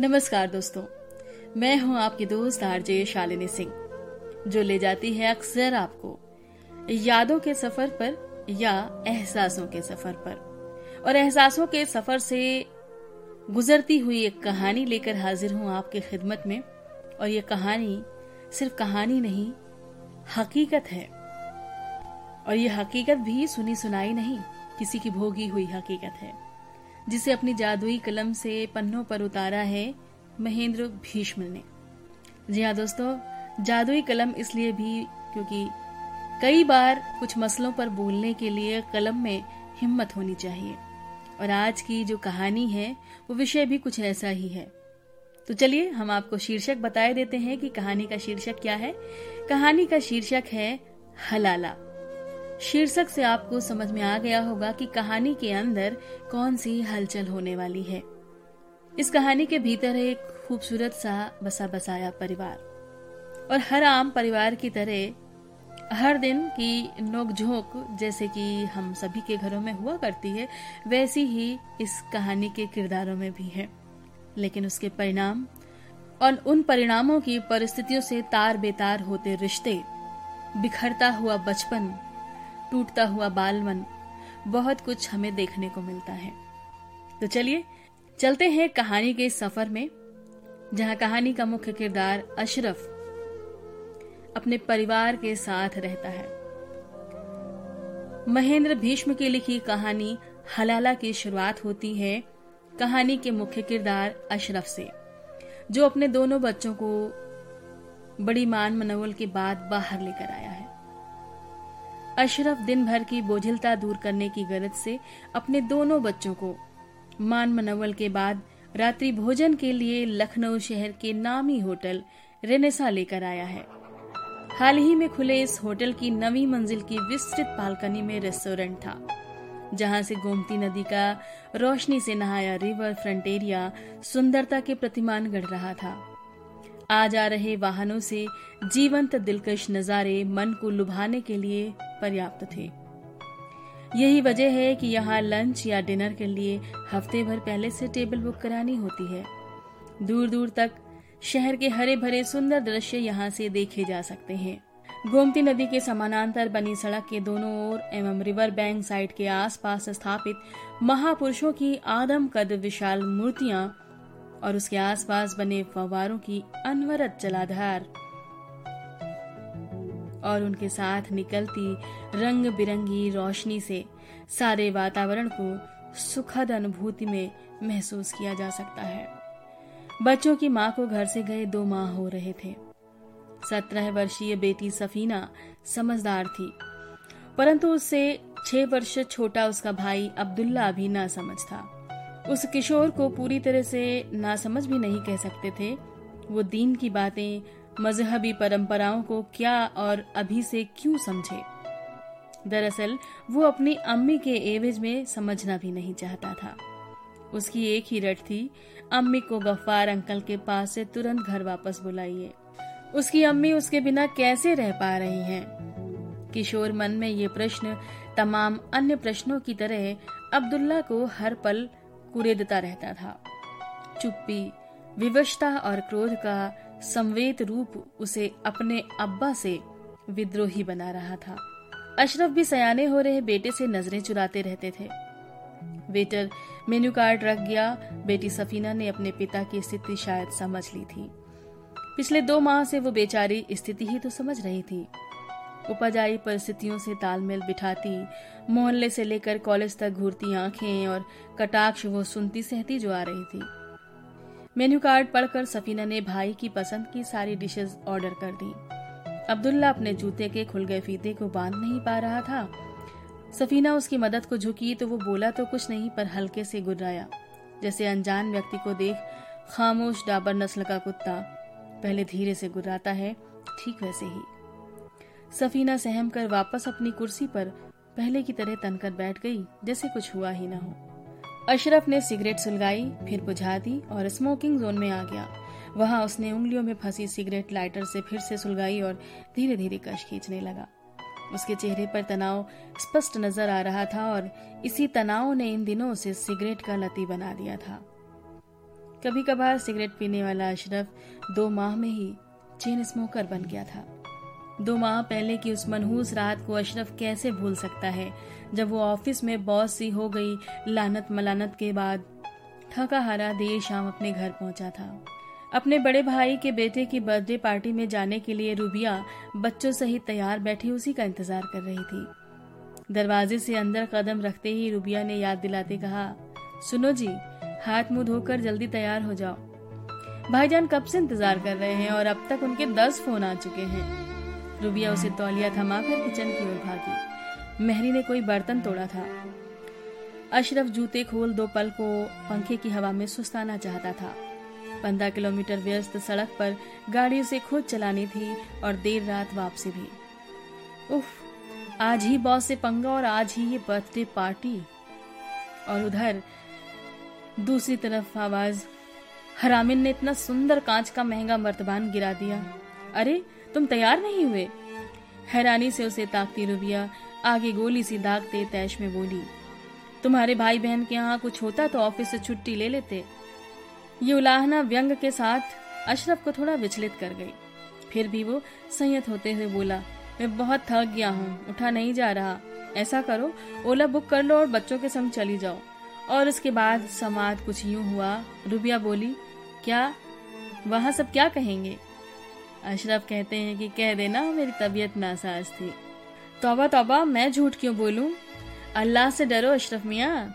नमस्कार दोस्तों, मैं हूँ आपकी दोस्त आरजे शालिनी सिंह, जो ले जाती है अक्सर आपको यादों के सफ़र पर या एहसासों के सफ़र पर। और एहसासों के सफ़र से गुजरती हुई एक कहानी लेकर हाजिर हूँ आपके खिदमत में। और ये कहानी सिर्फ़ कहानी नहीं, हकीकत है। और ये हकीकत भी सुनी सुनाई नहीं, किसी की भोगी हुई हकीकत है। जिसे अपनी जादुई कलम से पन्नों पर उतारा है, महेंद्र भीष्म ने। जी हाँ दोस्तों, जादुई कलम इसलिए भी क्योंकि कई बार कुछ मसलों पर बोलने के लिए कलम में हिम्मत होनी चाहिए। और आज की जो कहानी है, वो विषय भी कुछ ऐसा ही है। तो चलिए, हम आपको शीर्षक बताए देते हैं कि कहानी का शीर्षक क्या है। कहानी का शीर्षक है, हलाला। शीर्षक से आपको समझ में आ गया होगा कि कहानी के अंदर कौन सी हलचल होने वाली है। इस कहानी के भीतर एक खूबसूरत सा बसा बसाया परिवार। और हर आम परिवार की तरह, हर दिन की नोकझोंक जैसे कि हम सभी के घरों में हुआ करती है, वैसी ही इस कहानी के किरदारों में भी है। लेकिन उसके परिणाम और उन परिणामों की परिस्थितियों से तार बेतार होते रिश्ते, बिखरता हुआ बचपन टूटता हुआ बालमन बहुत कुछ हमें देखने को मिलता है। तो चलिए, चलते हैं कहानी के सफ़र में, जहाँ कहानी का मुख्य किरदार अशरफ अपने परिवार के साथ रहता है। महेंद्र भीष्म की लिखी कहानी हलाला की शुरुआत होती है कहानी के मुख्य किरदार अशरफ से, जो अपने दोनों बच्चों को बड़ी मान मनोवल के बाद बाहर लेकर आया। अशरफ दिन भर की बोझिलता दूर करने की गरज से अपने दोनों बच्चों को मान मनोवल के बाद रात्रि भोजन के लिए लखनऊ शहर के नामी होटल रेनेसा लेकर आया है। हाल ही में खुले इस होटल की नवी मंजिल की विस्तृत बालकनी में रेस्टोरेंट था, जहाँ से गोमती नदी का रोशनी से नहाया रिवर फ्रंट एरिया सुंदरता के प्रतिमान गढ़ रहा था। आ जा रहे वाहनों से जीवंत दिलकश नजारे मन को लुभाने के लिए पर्याप्त थे। यही वजह है कि यहाँ लंच या डिनर के लिए हफ़्ते भर पहले से टेबल बुक करानी होती है। दूर दूर तक शहर के हरे भरे सुंदर दृश्य यहाँ से देखे जा सकते हैं। गोमती नदी के समानांतर बनी सड़क के दोनों ओर एवं रिवर बैंक साइड के आसपास स्थापित महापुरुषों की आदम कद विशाल मूर्तियाँ और उसके आसपास बने फवारों की अनवरत जलाधार। और उनके साथ निकलती रंग बिरंगी रोशनी से सारे वातावरण को सुखद अनुभूति में महसूस किया जा सकता है। बच्चों की माँ को घर से गए दो माह हो रहे थे। सत्रह वर्षीय बेटी सफीना समझदार थी, परंतु उससे छह वर्ष छोटा उसका भाई अब्दुल्ला भी ना समझ था। उस किशोर को पूरी तरह से नासमझ भी नहीं कह सकते थे। वो दीन की बातें, मजहबी परंपराओं को क्या और अभी से क्यों समझे? दरअसल, वो अपनी अम्मी के एवज में समझना भी नहीं चाहता था। उसकी एक ही रट थी, अम्मी को गफ्फार अंकल के पास से तुरंत घर वापस बुलाइए। उसकी अम्मी उसके बिना कैसे रह पा रही हैं? किशोर मन में ये प्रश्न तमाम अन्य प्रश्नों की तरह अब्दुल्ला को हर पल कुरेदता रहता था। चुप्पी, विवशता और क्रोध का संवेद रूप उसे अपने अब्बा से विद्रोही बना रहा था। अशरफ भी सयाने हो रहे बेटे से नज़रें चुराते रहते थे। वेटर मेन्यू कार्ड रख गया। बेटी सफीना ने अपने पिता की स्थिति शायद समझ ली थी। पिछले दो माह से वो बेचारी स्थिति ही तो समझ रही थी। उपज आई परिस्थितियों से तालमेल बिठाती, मोहल्ले से लेकर कॉलेज तक घूरती आँखें और कटाक्ष वो सुनती सहती जो आ रही थी। मेन्यू कार्ड पढ़कर सफीना ने भाई की पसंद की सारी डिशेस ऑर्डर कर दी। अब्दुल्ला अपने जूते के खुल गए फीते को बाँध नहीं पा रहा था। सफीना उसकी मदद को झुकी तो वो बोला तो कुछ नहीं, पर हल्के से गुर्राया। जैसे अनजान व्यक्ति को देख खामोश, डाबर नस्ल का कुत्ता पहले धीरे से गुर्राता है, ठीक वैसे ही। सफीना सहम कर वापस अपनी कुर्सी पर पहले की तरह तनकर बैठ गई, जैसे कुछ हुआ ही ना हो। अशरफ ने सिगरेट सुलगाई, फिर बुझा दी और स्मोकिंग जोन में आ गया। वहाँ उसने उंगलियों में फंसी सिगरेट लाइटर से फिर से सुलगाई और धीरे धीरे कश खींचने लगा। उसके चेहरे पर तनाव स्पष्ट नज़र आ रहा था और इसी तनाव ने इन दिनों उसे सिगरेट का लती बना दिया था। कभी कभार सिगरेट पीने वाला अशरफ दो माह में ही चेन स्मोकर बन गया था। दो माह पहले की उस मनहूस रात को अशरफ कैसे भूल सकता है? जब वो ऑफ़िस में बॉस सी हो गई, लानत मलानत के बाद थका हारा देर शाम अपने घर पहुँचा था। अपने बड़े भाई के बेटे की बर्थडे पार्टी में जाने के लिए रूबिया बच्चों सहित तैयार बैठी उसी का इंतज़ार कर रही थी। दरवाजे से अंदर कदम रखते ही रूबिया ने याद दिलाते कहा, सुनो जी, हाथ मुँह धोकर जल्दी तैयार हो जाओ। भाईजान कब से इंतज़ार कर रहे हैं और अब तक उनके दस फ़ोन आ चुके हैं। रूबिया उसे तौलिया थमाकर किचन की ओर भागी। मेहरी ने कोई बर्तन तोड़ा था। अशरफ जूते खोल दो पल को पंखे की हवा में सुस्ताना चाहता था। पंद्रह किलोमीटर व्यस्त सड़क पर गाड़ी उसे खुद चलानी थी और देर रात वापसी भी। उफ, आज ही बॉस से पंगा और आज ही ये बर्थडे पार्टी। और उधर दूसरी तरफ़ आवाज़, हरामिन ने इतना सुंदर कांच का महँगा मर्तबान गिरा दिया। अरे तुम तैयार नहीं हुए। हैरानी से उसे ताकती रुबिया आगे गोली सी दागते तैश में बोली, तुम्हारे भाई बहन के यहाँ कुछ होता तो ऑफ़िस से छुट्टी ले लेते। ये उलाहना व्यंग के साथ अशरफ को थोड़ा विचलित कर गई। फिर भी वो संयत होते हुए बोला, मैं बहुत थक गया हूँ, उठा नहीं जा रहा। ऐसा करो, ओला बुक कर लो और बच्चों के संग चली जाओ। और उसके बाद समाज कुछ यूँ हुआ, रुबिया बोली, क्या? वहाँ सब क्या कहेंगे? अशरफ कहते हैं कि कह देना, मेरी तबीयत नासाज थी। तोबा तोबा, मैं झूठ क्यों बोलूँ? अल्लाह से डरो, अशरफ मियाँ।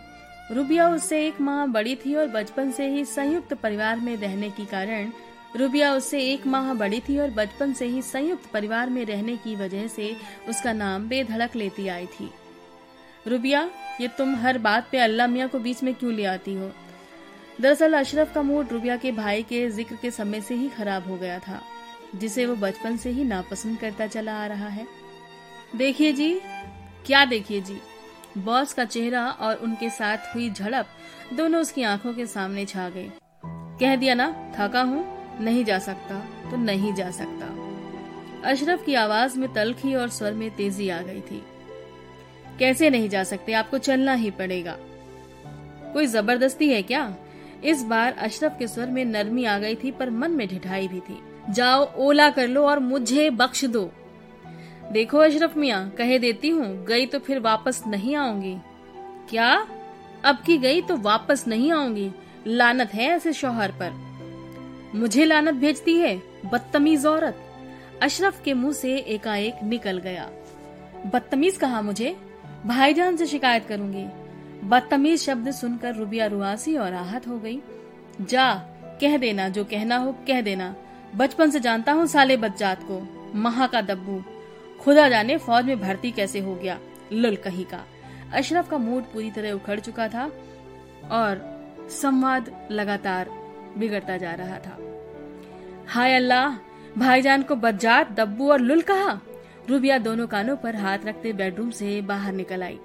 रुबिया उससे एक माह बड़ी थी और बचपन से ही संयुक्त परिवार में रहने के कारण, रुबिया उससे एक माह बड़ी थी और बचपन से ही संयुक्त परिवार में रहने की वजह से उसका नाम बेधड़क लेती आई थी। रुबिया, ये तुम हर बात पे अल्लाह मियाँ को बीच में क्यों ले आती हो? दरअसल अशरफ का मूड रुबिया के भाई के ज़िक्र के समय से ही खराब हो गया था। जिसे वो बचपन से ही नापसंद करता चला आ रहा है। देखिए जी, क्या देखिए जी? बॉस का चेहरा और उनके साथ हुई झड़प दोनों उसकी आँखों के सामने छा गए कह दिया ना, थका हूँ, नहीं जा सकता तो नहीं जा सकता। अशरफ की आवाज़ में तलखी और स्वर में तेज़ी आ गई थी। कैसे नहीं जा सकते? आपको चलना ही पड़ेगा। कोई ज़बरदस्ती है क्या? इस बार अशरफ के स्वर में नरमी आ गई थी, पर मन में ढिठाई भी थी। जाओ, ओला कर लो और मुझे बख्श दो। देखो अशरफ मिया, कहे देती हूँ, गई तो फिर वापस नहीं आऊँगी। क्या? अब की गई तो वापस नहीं आऊँगी। लानत है ऐसे शोहर पर। मुझे लानत भेजती है, बदतमीज औरत। अशरफ के मुँह से एकाएक निकल गया। बदतमीज कहा मुझे? भाईजान से शिकायत करूँगी। बदतमीज शब्द सुनकर रुबिया रुआसी और आहत हो गई। जा, कह देना, जो कहना हो कह देना। बचपन से जानता हूँ साले बच्चात को महा का दब्बू। खुदा जाने फौज में भर्ती कैसे हो गया, लुल कहीं का। अशरफ का मूड पूरी तरह उखड़ चुका था और संवाद लगातार बिगड़ता जा रहा था। हाय अल्लाह, भाईजान को बज्जात, दब्बू और लुल कहा? रूबिया दोनों कानों पर हाथ रखते बेडरूम से बाहर निकल आई।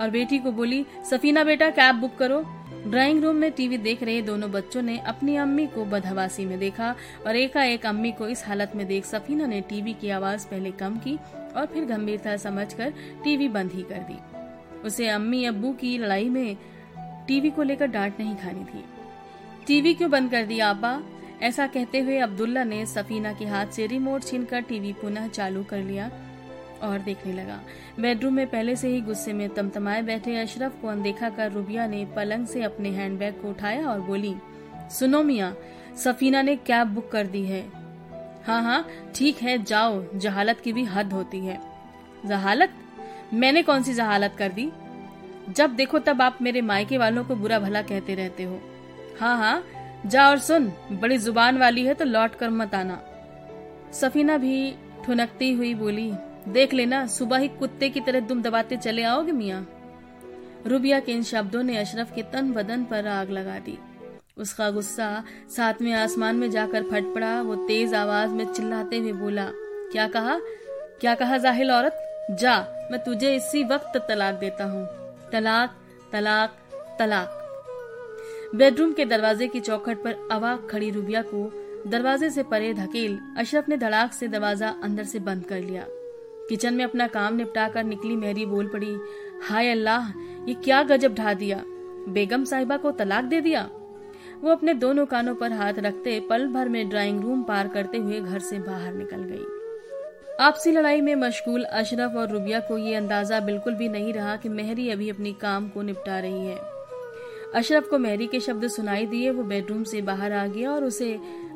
और बेटी को बोली, सफीना बेटा, कैब बुक करो। ड्राइंग रूम में टीवी देख रहे दोनों बच्चों ने अपनी अम्मी को बदहवासी में देखा और एकाएक अम्मी को इस हालत में देख सफीना ने टीवी की आवाज़ पहले कम की और फिर गंभीरता समझकर टीवी बंद ही कर दी। उसे अम्मी अब्बू की लड़ाई में टीवी को लेकर डांट नहीं खानी थी। टीवी क्यों बंद कर दिया आपा ऐसा कहते हुए अब्दुल्ला ने सफीना के हाथ से रिमोट छीनकर टीवी पुनः चालू कर लिया। और देखने लगा। बेडरूम में पहले से ही गुस्से में तमतमाए बैठे अशरफ को अनदेखा कर रुबिया ने पलंग से अपने हैंडबैग को उठाया और बोली, सुनो मिया, सफीना ने कैब बुक कर दी है। हाँ हाँ ठीक है, जाओ, जहालत की भी हद होती है। जहालत? मैंने कौन सी जहालत कर दी? जब देखो तब आप मेरे मायके वालों को बुरा भला कहते रहते हो। हाँ हाँ जा और सुन, बड़ी ज़ुबान वाली है तो लौट कर मत आना। सफीना भी ठुनकती हुई बोली देख लेना, सुबह ही कुत्ते की तरह दुम दबाते चले आओगे मिया? रुबिया के इन शब्दों ने अशरफ के तन बदन पर आग लगा दी। उसका गुस्सा सातवें आसमान में जाकर फट पड़ा, वो तेज आवाज़ में चिल्लाते हुए बोला, क्या कहा? क्या कहा जाहिल औरत? जा, मैं तुझे इसी वक्त तलाक देता हूँ। तलाक तलाक तलाक। बेडरूम के दरवाजे की चौखट पर अवाक खड़ी रुबिया को दरवाजे से परे धकेल अशरफ ने धड़ाक से दरवाज़ा अंदर से बंद कर लिया। किचन में अपना काम निपटा कर निकली, मेरी बोल पड़ी, हाय अल्लाह, ये क्या गजब ढा दिया। बेगम साहिबा को तलाक दे दिया? वो अपने दोनों कानों पर हाथ रखते पल भर में ड्राइंग रूम पार करते हुए घर से बाहर निकल गई। आपसी लड़ाई में मशगूल अशरफ और रुबिया को ये अंदाज़ा बिल्कुल भी नहीं रहा कि मेहरी अभी अपने काम को निपटा रही है। अशरफ को मेहरी के शब्द सुनाई दिए, वो बेडरूम से बाहर आ गया और उसे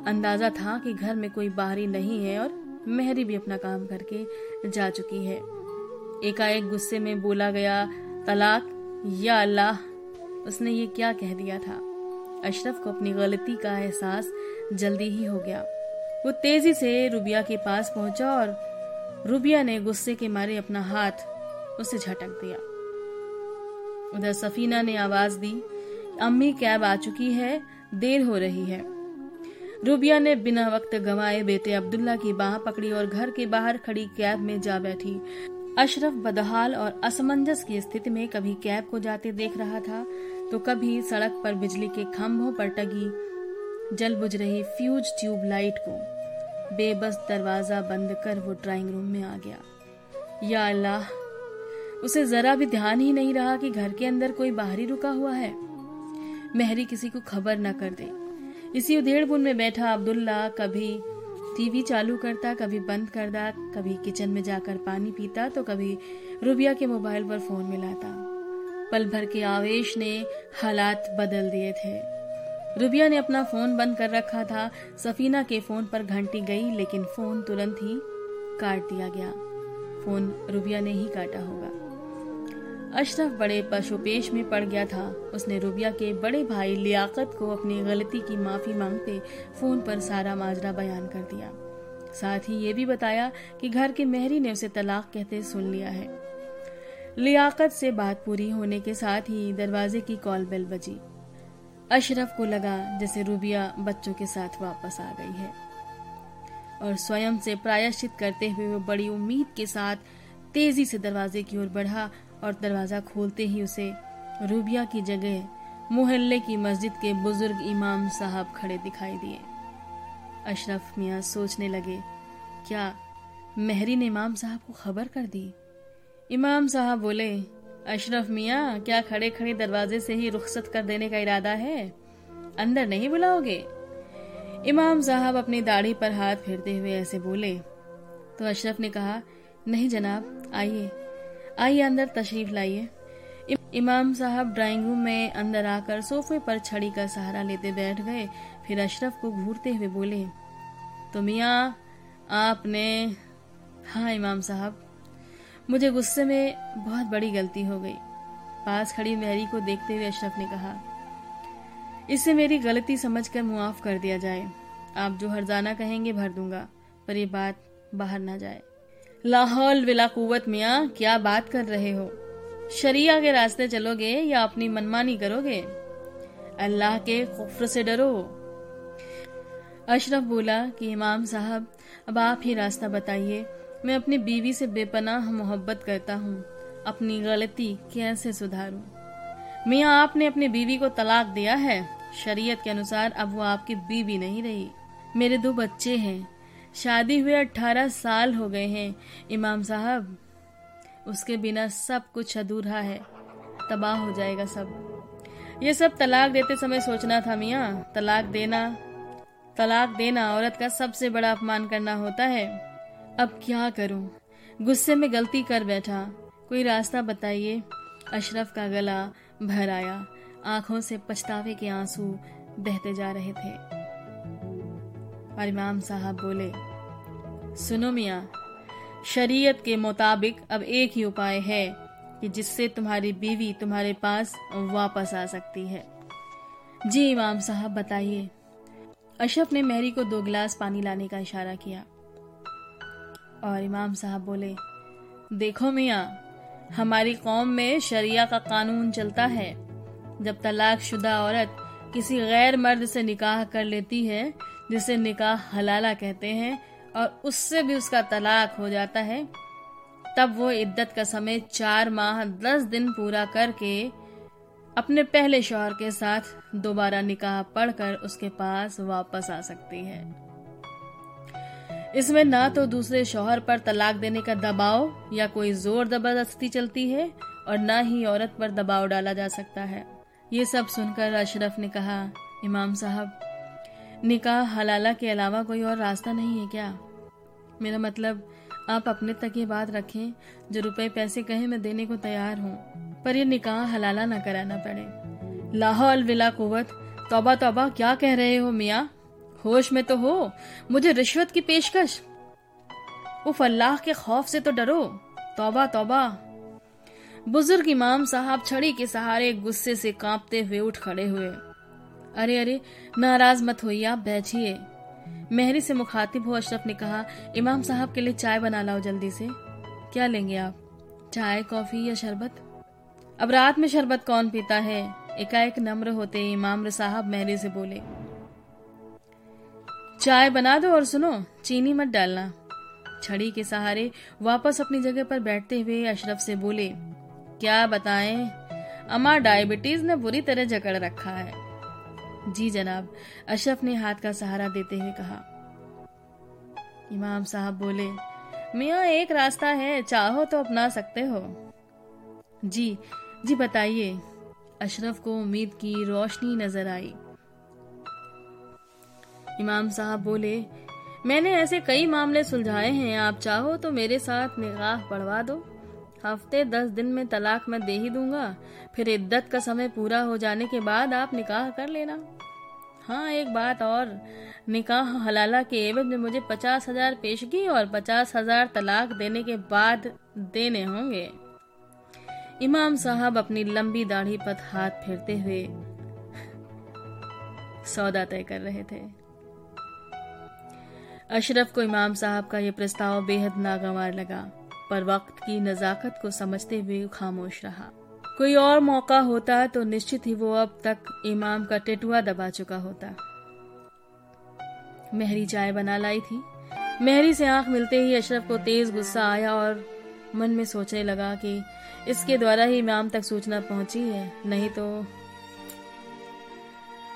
अंदाज़ा था कि घर में कोई बाहरी नहीं है और मेहरी भी अपना काम करके जा चुकी है। एकाएक गुस्से में बोला गया, तलाक, या अल्लाह। उसने ये क्या कह दिया था? अशरफ को अपनी गलती का एहसास जल्दी ही हो गया। वो तेज़ी से रुबिया के पास पहुँचा और रुबिया ने गुस्से के मारे अपना हाथ उसे झटक दिया। उधर सफीना ने आवाज़ दी, अम्मी, कैब आ चुकी है, देर हो रही है। रुबिया ने बिना वक्त गंवाए बेटे अब्दुल्ला की बाह पकड़ी और घर के बाहर खड़ी कैब में जा बैठी। अशरफ बदहाल और असमंजस की स्थिति में कभी कैब को जाते देख रहा था तो कभी सड़क पर बिजली के खंभों पर टगी जल बुझ रही फ्यूज ट्यूब लाइट को। बेबस दरवाज़ा बंद कर वो ड्राइंग रूम में आ गया। या अल्लाह, उसे जरा भी ध्यान ही नहीं रहा कि घर के अंदर कोई बाहरी रुका हुआ है। मेहरी किसी को खबर न कर दे। इसी उधेड़बुन में बैठा अब्दुल्ला, कभी टीवी चालू करता, कभी बंद करता, कभी किचन में जाकर पानी पीता तो कभी रुबिया के मोबाइल पर फ़ोन मिलाता। पल भर के आवेश ने हालात बदल दिए थे। रुबिया ने अपना फ़ोन बंद कर रखा था। सफीना के फ़ोन पर घंटी गई, लेकिन फ़ोन तुरंत ही काट दिया गया। फ़ोन रुबिया ने ही काटा होगा। अशरफ बड़े पशुपेश में पड़ गया था। उसने रुबिया के बड़े भाई लियाकत को अपनी गलती की माफ़ी मांगते फ़ोन पर सारा माजरा बयान कर दिया। साथ ही ये भी बताया कि घर की मेहरी ने उसे तलाक कहते सुन लिया है। लियाकत से बात पूरी होने के साथ ही दरवाजे की कॉल बेल बजी। अशरफ को लगा जैसे रूबिया बच्चों के साथ वापस आ गई है। और स्वयं से प्रायश्चित करते हुए वो बड़ी उम्मीद के साथ तेज़ी से दरवाजे की ओर बढ़ा और दरवाज़ा खोलते ही उसे रूबिया की जगह मोहल्ले की मस्जिद के बुज़ुर्ग इमाम साहब खड़े दिखाई दिए। अशरफ मियाँ सोचने लगे, क्या मेहरी ने इमाम साहब को खबर कर दी? इमाम साहब बोले, अशरफ मियाँ, क्या खड़े खड़े दरवाजे से ही रुखसत कर देने का इरादा है? अंदर नहीं बुलाओगे? इमाम साहब अपनी दाढ़ी पर हाथ फेरते हुए ऐसे बोले। तो अशरफ ने कहा, नहीं जनाब, आइए आइए अंदर तशरीफ़ लाइए। इमाम साहब ड्राइंग रूम में अंदर आकर सोफे पर छड़ी का सहारा लेते बैठ गए, फिर अशरफ को घूरते हुए बोले तो मियाँ, आपने हाँ इमाम साहब। मुझे गुस्से में बहुत बड़ी गलती हो गई। पास खड़ी मेहरी को देखते हुए अशरफ ने कहा, इससे मेरी गलती समझकर मुआफ कर दिया जाए। आप जो हरजाना कहेंगे भर दूँगा, पर ये बात बाहर ना जाए। लाहौल विला कुवत मियाँ, क्या बात कर रहे हो? शरिया के रास्ते चलोगे या अपनी मनमानी करोगे? अल्लाह के खुफ्र से डरो। अशरफ बोला कि, इमाम साहब, अब आप ही रास्ता बताइए। मैं अपनी बीवी से बेपनाह मोहब्बत करता हूँ। अपनी गलती कैसे सुधारूं? मियाँ, आपने अपनी बीवी को तलाक दिया है? शरीयत के अनुसार अब वो आपकी बीवी नहीं रही। मेरे दो बच्चे हैं। शादी हुए अठारह साल हो गए हैं, इमाम साहब। उसके बिना सब कुछ अधूरा है। तबाह हो जाएगा सब। ये सब तलाक देते समय सोचना था मियाँ। तलाक देना तलाक देना औरत का सबसे बड़ा अपमान करना होता है। अब क्या करूँ? गुस्से में गलती कर बैठा। कोई रास्ता बताइए। अशरफ का गला भर आया। आँखों से पछतावे के आँसू बहते जा रहे थे। और इमाम साहब बोले, सुनो मिया, शरीयत के मुताबिक अब एक ही उपाय है कि जिससे तुम्हारी बीवी तुम्हारे पास वापस आ सकती है। जी इमाम साहब, बताइए। अशरफ ने मेहरी को दो गिलास पानी लाने का इशारा किया और इमाम साहब बोले, देखो मिया, हमारी कौम में शरिया का कानून चलता है। जब तलाक शुदा औरत किसी गैर मर्द से निकाह कर लेती है जिसे निकाह हलाला कहते हैं, और उससे भी उसका तलाक हो जाता है, तब वो इद्दत का समय चार माह, दस दिन पूरा करके अपने पहले शोहर के साथ दोबारा निकाह पढ़कर उसके पास वापस आ सकती है। इसमें ना तो दूसरे शोहर पर तलाक देने का दबाव या कोई ज़ोर ज़बरदस्ती चलती है, और ना ही औरत पर दबाव डाला जा सकता है। ये सब सुनकर अशरफ ने कहा, इमाम साहब निकाह हलाला के अलावा कोई और रास्ता नहीं है क्या? मेरा मतलब आप अपने तक ये बात रखें, जो रुपए पैसे कहे, मैं देने को तैयार हूँ। पर ये निकाह हलाला ना कराना पड़े। लाहौल विला कुवत, तौबा तौबा, क्या कह रहे हो मियाँ? होश में तो हो। मुझे रिश्वत की पेशकश। उफ, अल्लाह के खौफ से तो डरो। तौबा तौबा। बुज़ुर्ग इमाम साहब छड़ी के सहारे गुस्से से कांपते हुए उठ खड़े हुए। अरे अरे, नाराज़ मत होइए, आप बैठिए। मेहरी से मुखातिब हो अशरफ ने कहा, इमाम साहब के लिए चाय बना लाओ जल्दी से। क्या लेंगे आप? चाय, कॉफ़ी या शरबत? अब रात में शरबत कौन पीता है? एकाएक नम्र होते इमाम साहब मेहरी से बोले, चाय बना दो और सुनो, चीनी मत डालना। छड़ी के सहारे वापस अपनी जगह पर बैठते हुए अशरफ से बोले, क्या बताएँ? अमा डायबिटीज़ ने बुरी तरह जकड़ रखा है। जी जनाब, अशरफ ने हाथ का सहारा देते हुए कहा। इमाम साहब बोले, मियाँ, एक रास्ता है, चाहो तो अपना सकते हो। जी जी बताइए, अशरफ को उम्मीद की रोशनी नज़र आई। इमाम साहब बोले, मैंने ऐसे कई मामले सुलझाए हैं, आप चाहो तो मेरे साथ निगाह पढ़वा दो। हफ़्ते दस दिन में तलाक मैं दे ही दूँगा। फिर इद्दत का समय पूरा हो जाने के बाद आप निकाह कर लेना। हाँ एक बात और। निकाह हलाला के एवज में मुझे पचास हज़ार पेशगी और पचास हज़ार तलाक देने के बाद देने होंगे। इमाम साहब अपनी लंबी दाढ़ी पर हाथ फेरते हुए सौदा तय कर रहे थे। अशरफ को इमाम साहब का यह प्रस्ताव बेहद नागवार लगा। पर वक्त की नजाकत को समझते हुए खामोश रहा। कोई और मौका होता तो निश्चित ही वो अब तक इमाम का टेटुआ दबा चुका होता। मेहरी चाय बना लाई थी। मेहरी से आँख मिलते ही अशरफ को तेज गुस्सा आया और मन में सोचने लगा कि इसके द्वारा ही इमाम तक सूचना पहुँची है, नहीं तो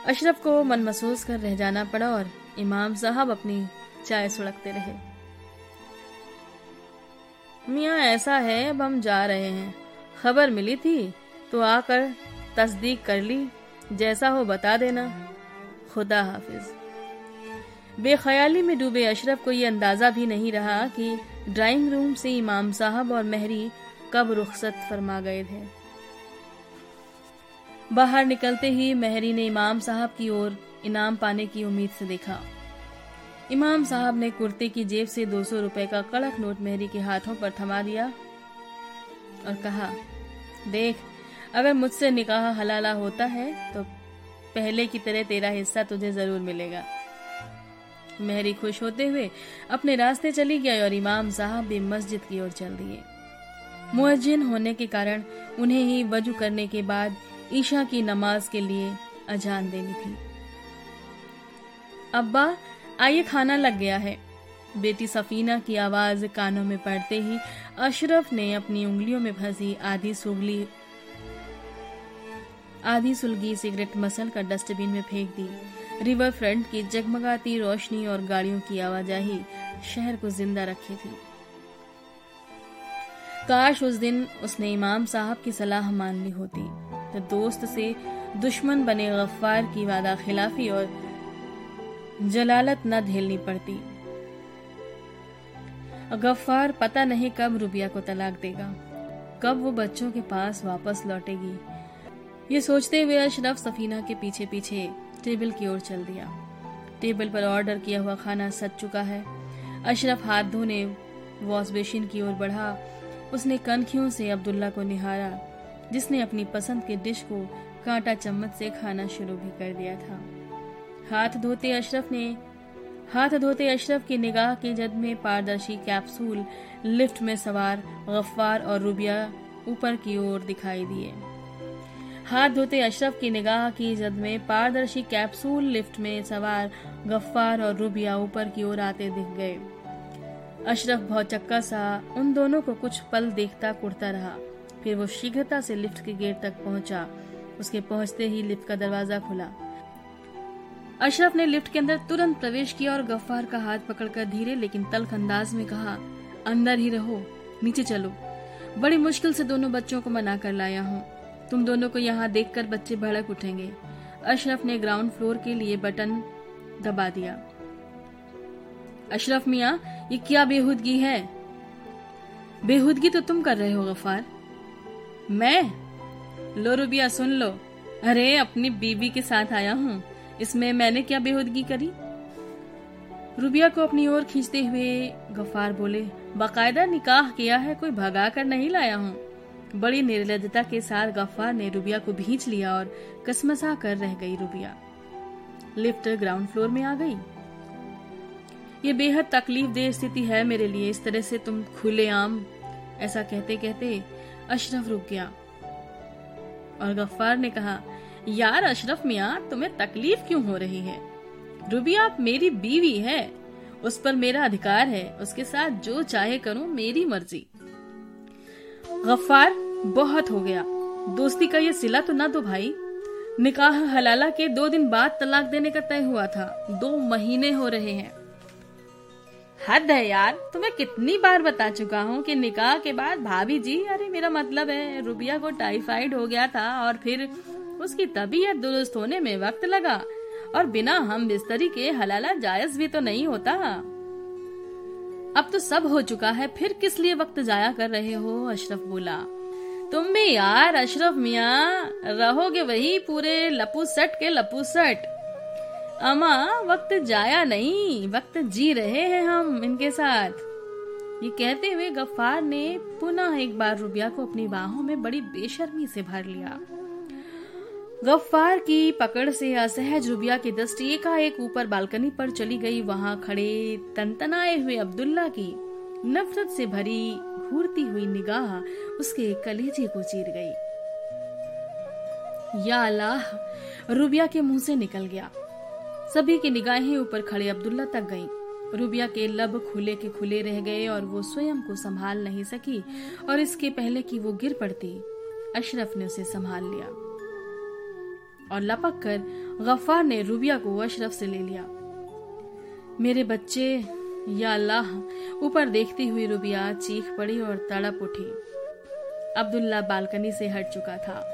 अशरफ को मन महसूस कर रह जाना पड़ा और इमाम साहब अपनी चाय सुड़कते रहे। मियाँ, ऐसा है, अब हम जा रहे हैं। खबर मिली थी तो आकर तस्दीक कर ली। जैसा हो बता देना। खुदा हाफिज। बेख्याली में डूबे अशरफ को ये अंदाज़ा भी नहीं रहा कि ड्राइंग रूम से इमाम साहब और मेहरी कब रुखसत फरमा गए थे। बाहर निकलते ही मेहरी ने इमाम साहब की ओर इनाम पाने की उम्मीद से देखा। इमाम साहब ने कुर्ते की जेब से दो सौ रुपए का कड़क नोट मेहरी के हाथों पर थमा दिया और कहा, देख, अगर मुझसे निकाह हलाला होता है तो पहले की तरह तेरा हिस्सा तुझे ज़रूर मिलेगा। मेहरी खुश होते हुए अपने रास्ते चली गई और इमाम साहब भी मस्जिद की ओर चल दिए। मुअज्जिन होने के कारण उन्हें ही वज़ू करने के बाद ईशा की नमाज़ के लिए अजान देनी थी। अब्बा आइए खाना लग गया है। बेटी सफीना की आवाज़ कानों में पड़ते ही अशरफ ने अपनी उंगलियों में फंसी आधी सुगली, आधी सुलगी सिगरेट मसल कर डस्टबिन में फेंक दी। रिवर फ्रंट की जगमगाती रोशनी और गाड़ियों की आवाजाही शहर को ज़िंदा रखी थी। काश उस दिन उसने इमाम साहब की सलाह मान ली होती। तो दोस्त से दुश्मन बने गफ्फार की वादा खिलाफी और जलालत न झेलनी पड़ती। गफ्फार पता नहीं कब रुबिया को तलाक देगा, कब वो बच्चों के पास वापस लौटेगी। ये सोचते हुए अशरफ सफीना के पीछे पीछे टेबल की ओर चल दिया। टेबल पर ऑर्डर किया हुआ खाना सज चुका है। अशरफ हाथ धोने, वॉश बेसिन की ओर बढ़ा। उसने कनखियों से अब्दुल्ला को निहारा, जिसने अपनी पसंद के डिश को कांटा चम्मच से खाना शुरू भी कर दिया था। हाथ धोते अशरफ ने, हाथ धोते अशरफ की निगाह की जद में पारदर्शी कैप्सूल, लिफ्ट में सवार, गफ्फार और रुबिया ऊपर की ओर दिखाई दिए। हाथ धोते अशरफ की निगाह की जद में पारदर्शी कैप्सूल, लिफ्ट में सवार, गफ्फार और रुबिया ऊपर की ओर आते दिख गए। अशरफ बहुत चक्का सा, उन दोनों को कुछ पल देखता कुड़ता रहा। फिर वो शीघ्रता से लिफ्ट के गेट तक पहुँचा। उसके पहुँचते ही लिफ्ट का दरवाज़ा खुला। अशरफ ने लिफ्ट के अंदर तुरंत प्रवेश किया और गफ्फार का हाथ पकड़कर धीरे लेकिन तल्ख अंदाज में कहा, अंदर ही रहो, नीचे चलो। बड़ी मुश्किल से दोनों बच्चों को मना कर लाया हूँ। तुम दोनों को यहाँ देखकर बच्चे भड़क उठेंगे। अशरफ ने ग्राउंड फ्लोर के लिए बटन दबा दिया। अशरफ मिया, ये क्या बेहूदगी है? बेहूदगी तो तुम कर रहे हो गफार मैं? लो रुबिया, सुन लो। अरे, अपनी बीबी के साथ आया हूँ। इसमें मैंने क्या बेहूदगी करी? रुबिया को अपनी ओर खींचते हुए गफार बोले, बाकायदा निकाह किया है, कोई भगा कर नहीं लाया हूँ। बड़ी निर्लजता के साथ गफ्फार ने रुबिया को भींच लिया और कसमसा कर रह गई रुबिया। लिफ्ट ग्राउंड फ्लोर में आ गई। ये बेहद तकलीफ़ दे स्थिति है मेरे लिए, इस तरह से तुम खुले आम ऐसा कहते कहते अशरफ रुक गया। और गफ्फार ने कहा यार अशरफ मिया, तुम्हें तकलीफ़ क्यों हो रही है? रुबिया मेरी बीवी है। उस पर मेरा अधिकार है। उसके साथ जो चाहे करूँ, मेरी मर्ज़ी। गफ्फार, बहुत हो गया। दोस्ती का ये सिला तो ना दो भाई। निकाह हलाला के दो दिन बाद तलाक देने का तय हुआ था। दो महीने हो रहे हैं। हद है यार, तुम्हें कितनी बार बता चुका हूँ कि निकाह के बाद भाभी जी, अरे मेरा मतलब है, रुबिया को टाइफाइड हो गया था और फिर उसकी तबीयत दुरुस्त होने में वक्त लगा और बिना हम बिस्तरी के हलाला जायज़ भी तो नहीं होता। अब तो सब हो चुका है, फिर किस लिए वक्त जाया कर रहे हो? अशरफ बोला, तुम भी यार अशरफ मिया, रहोगे वही पूरे लपू सट के लपू सट अमा वक्त जाया नहीं, वक्त जी रहे हैं हम इनके साथ। ये कहते हुए गफ्फार ने पुनः एक बार रुबिया को अपनी बाहों में बड़ी बेशर्मी से भर लिया। गफ्फार की पकड़ से असहज रुबिया की दृष्टि एकाएक ऊपर बालकनी पर चली गई। वहाँ खड़े तनतनाए हुए अब्दुल्ला की नफरत से भरी घूरती हुई निगाह उसके कलेजे को चीर गई। या अल्लाह, रुबिया के मुँह से निकल गया। सभी की निगाहें ऊपर खड़े अब्दुल्ला तक गईं। रुबिया के लब खुले के खुले रह गए और वो स्वयं को संभाल नहीं सकी और इसके पहले कि वो गिर पड़ती, अशरफ ने उसे संभाल लिया। और लपक कर गफ्फार ने रुबिया को अशरफ से ले लिया। मेरे बच्चे, या अल्लाह, ऊपर देखती हुई रुबिया चीख पड़ी और तड़प उठी। अब्दुल्ला बालकनी से हट चुका था।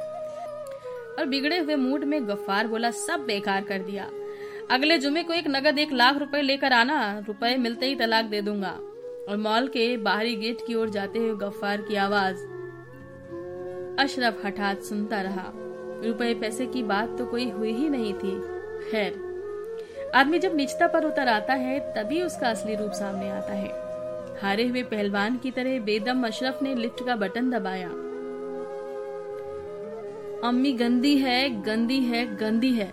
और बिगड़े हुए मूड में गफ्फार बोला, सब बेकार कर दिया। अगले जुमे को एक नगद एक लाख रुपए लेकर आना, रुपए मिलते ही तलाक दे दूँगा। और मॉल के बाहरी गेट की ओर जाते हुए गफ्फार की आवाज़ अशरफ हठात सुनता रहा। रुपए पैसे की बात तो कोई हुई ही नहीं थी। खैर, आदमी जब निचता पर उतर आता है, तभी उसका असली रूप सामने आता है। हारे हुए पहलवान की तरह बेदम अशरफ ने लिफ्ट का बटन दबाया। अम्मी गंदी है गंदी है गंदी है।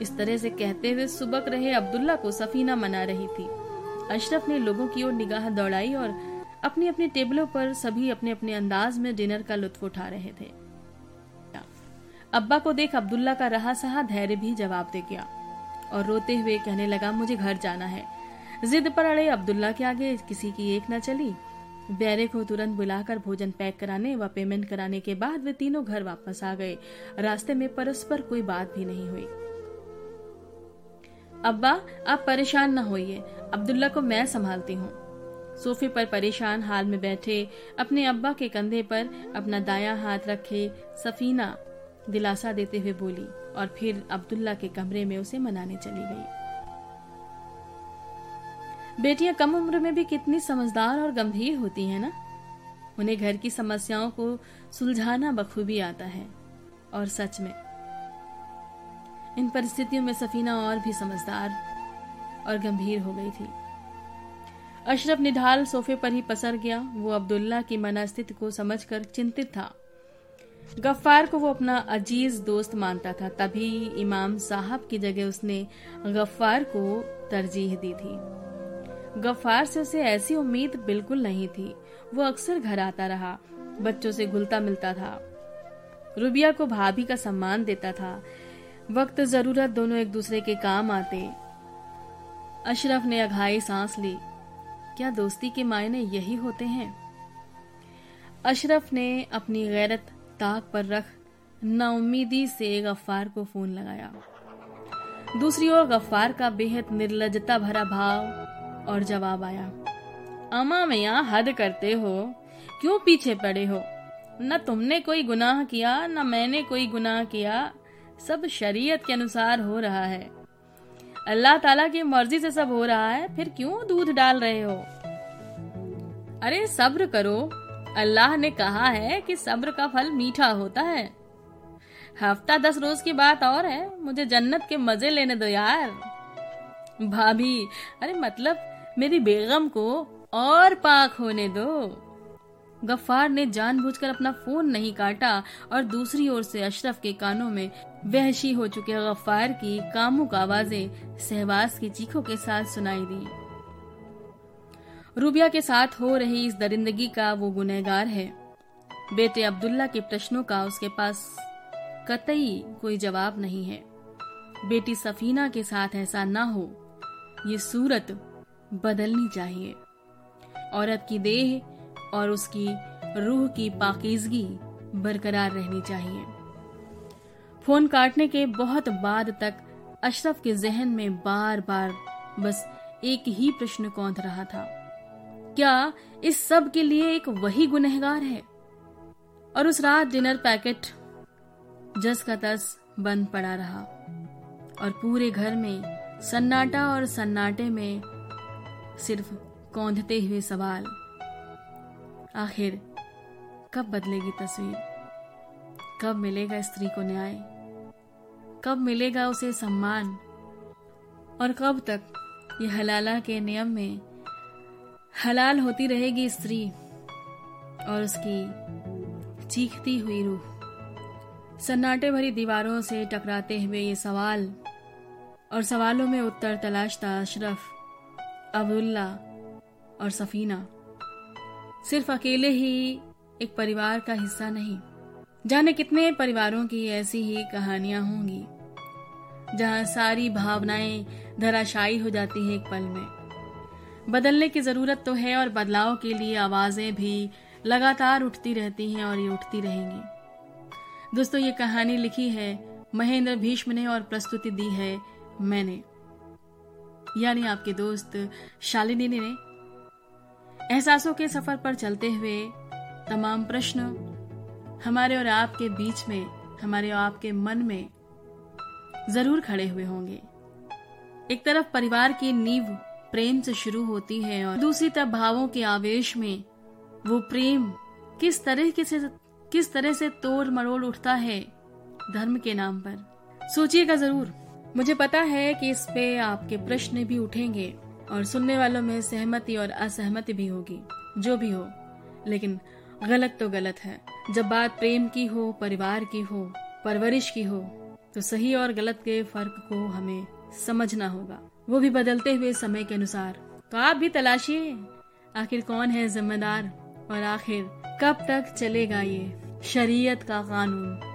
इस तरह से कहते हुए सुबक रहे अब्दुल्ला को सफीना मना रही थी। अशरफ ने लोगों की ओर निगाह दौड़ाई और अपनी अपनी टेबलों पर सभी अपने अपने अंदाज में डिनर का लुत्फ उठा रहे थे। अब्बा को देख अब्दुल्ला का रहा सहा धैर्य भी जवाब दे गया और रोते हुए कहने लगा, मुझे घर जाना है। जिद पर अड़े अब्दुल्ला के आगे, किसी की एक न चली। बैरे को तुरंत बुलाकर भोजन पैक कराने व पेमेंट कराने के बाद वे तीनों घर वापस आ गए। रास्ते में परस्पर कोई बात भी नहीं हुई। अब्बा, आप परेशान न होइए। अब्दुल्ला को मैं संभालती हूँ सोफे पर परेशान हाल में बैठे अपने अब्बा के कंधे पर अपना दाया हाथ रखे सफीना दिलासा देते हुए बोली और फिर अब्दुल्ला के कमरे में उसे मनाने चली गई। बेटियाँ कम उम्र में भी कितनी समझदार और गंभीर होती हैं ना? उन्हें घर की समस्याओं को सुलझाना बखूबी आता है। और सच में, इन परिस्थितियों में सफीना और भी समझदार और गंभीर हो गई थी। अशरफ निढाल सोफे पर ही पसर गया। वो अब्दुल्ला की मनस्थिति को समझकर चिंतित था। गफ्फार को वो अपना अज़ीज़ दोस्त मानता था। तभी इमाम साहब की जगह उसने गफ्फार को तरजीह दी थी। गफ्फार से उसे ऐसी उम्मीद बिल्कुल नहीं थी। वो अक्सर घर आता रहा, बच्चों से घुलता मिलता था। रुबिया को भाभी का सम्मान देता था। वक्त, ज़रूरत दोनों एक दूसरे के काम आते। अशरफ ने अघाई सांस ली। क्या दोस्ती के मायने यही होते हैं? अशरफ ने अपनी गैरत ताक पर रख नाउमीदी से गफ्फार को फ़ोन लगाया। दूसरी ओर गफ्फार का बेहद निर्लजता भरा भाव और जवाब आया अमा मैया, हद करते हो। क्यों पीछे पड़े हो? न तुमने कोई गुनाह किया, न मैंने कोई गुनाह किया। सब शरीयत के अनुसार हो रहा है। अल्लाह ताला की मर्ज़ी से सब हो रहा है, फिर क्यों दूध डाल रहे हो? अरे, सब्र करो। अल्लाह ने कहा है कि सब्र का फल मीठा होता है। हफ़्ता दस रोज की बात और है, मुझे जन्नत के मज़े लेने दो यार। भाभी, अरे मतलब मेरी बेगम को और पाक होने दो। गफ्फार ने जानबूझकर अपना फ़ोन नहीं काटा और दूसरी ओर से अशरफ के कानों में वहशी हो चुके गफ्फार की कामुक आवाज़ें सहवास की चीखों के साथ सुनाई दी। रूबिया के साथ हो रही इस दरिंदगी का वो गुनहगार है। बेटे अब्दुल्ला के प्रश्नों का उसके पास कतई कोई जवाब नहीं है। बेटी सफीना के साथ ऐसा ना हो, ये सूरत बदलनी चाहिए। औरत की देह और उसकी रूह की पाकिजगी बरकरार रहनी चाहिए। फ़ोन काटने के बहुत बाद तक अशरफ के जहन में बार बार बस एक ही प्रश्न कौंध रहा था। क्या इस सब के लिए एक वही गुनहगार है। और उस रात डिनर पैकेट जस का तस बंद पड़ा रहा और पूरे घर में सन्नाटा और सन्नाटे में सिर्फ़ कौंधते हुए सवाल, आखिर कब बदलेगी तस्वीर? कब मिलेगा स्त्री को न्याय? कब मिलेगा उसे सम्मान? और कब तक ये हलाला के नियम में हलाल होती रहेगी स्त्री और उसकी चीखती हुई रूह। सन्नाटे भरी दीवारों से टकराते हुए ये सवाल और सवालों में उत्तर तलाशता अशरफ, अब्दुल्ला और सफीना। सिर्फ़ अकेले ही एक परिवार का हिस्सा नहीं, जाने कितने परिवारों की ऐसी ही कहानियाँ होंगी, जहाँ सारी भावनाएँ धराशायी हो जाती है एक पल में। बदलने की ज़रूरत तो है और बदलाव के लिए आवाज़ें भी लगातार उठती रहती हैं और ये उठती रहेंगी। दोस्तों, ये कहानी लिखी है महेंद्र भीष्म ने और प्रस्तुति दी है मैंने। यानी आपके दोस्त शालिनी ने। एहसासों के सफ़र पर चलते हुए तमाम प्रश्न हमारे और आपके बीच में, हमारे और आपके मन में ज़रूर खड़े हुए होंगे। एक तरफ़ परिवार की नींव प्रेम से शुरू होती है और दूसरी तरफ़ भावों के आवेश में वो प्रेम किस तरह से, किस तरह से तोड़ मरोड़ उठता है धर्म के नाम पर। सोचिएगा ज़रूर। मुझे पता है कि इस पे आपके प्रश्न भी उठेंगे और सुनने वालों में सहमति और असहमति भी होगी, जो भी हो। लेकिन गलत तो गलत है। जब बात प्रेम की हो, परिवार की हो, परवरिश की हो तो सही और गलत के फ़र्क को हमें समझना होगा। वो भी बदलते हुए समय के अनुसार। तो आप भी तलाशिए। आखिर कौन है जिम्मेदार? और आखिर कब तक चलेगा ये? शरीयत का कानून।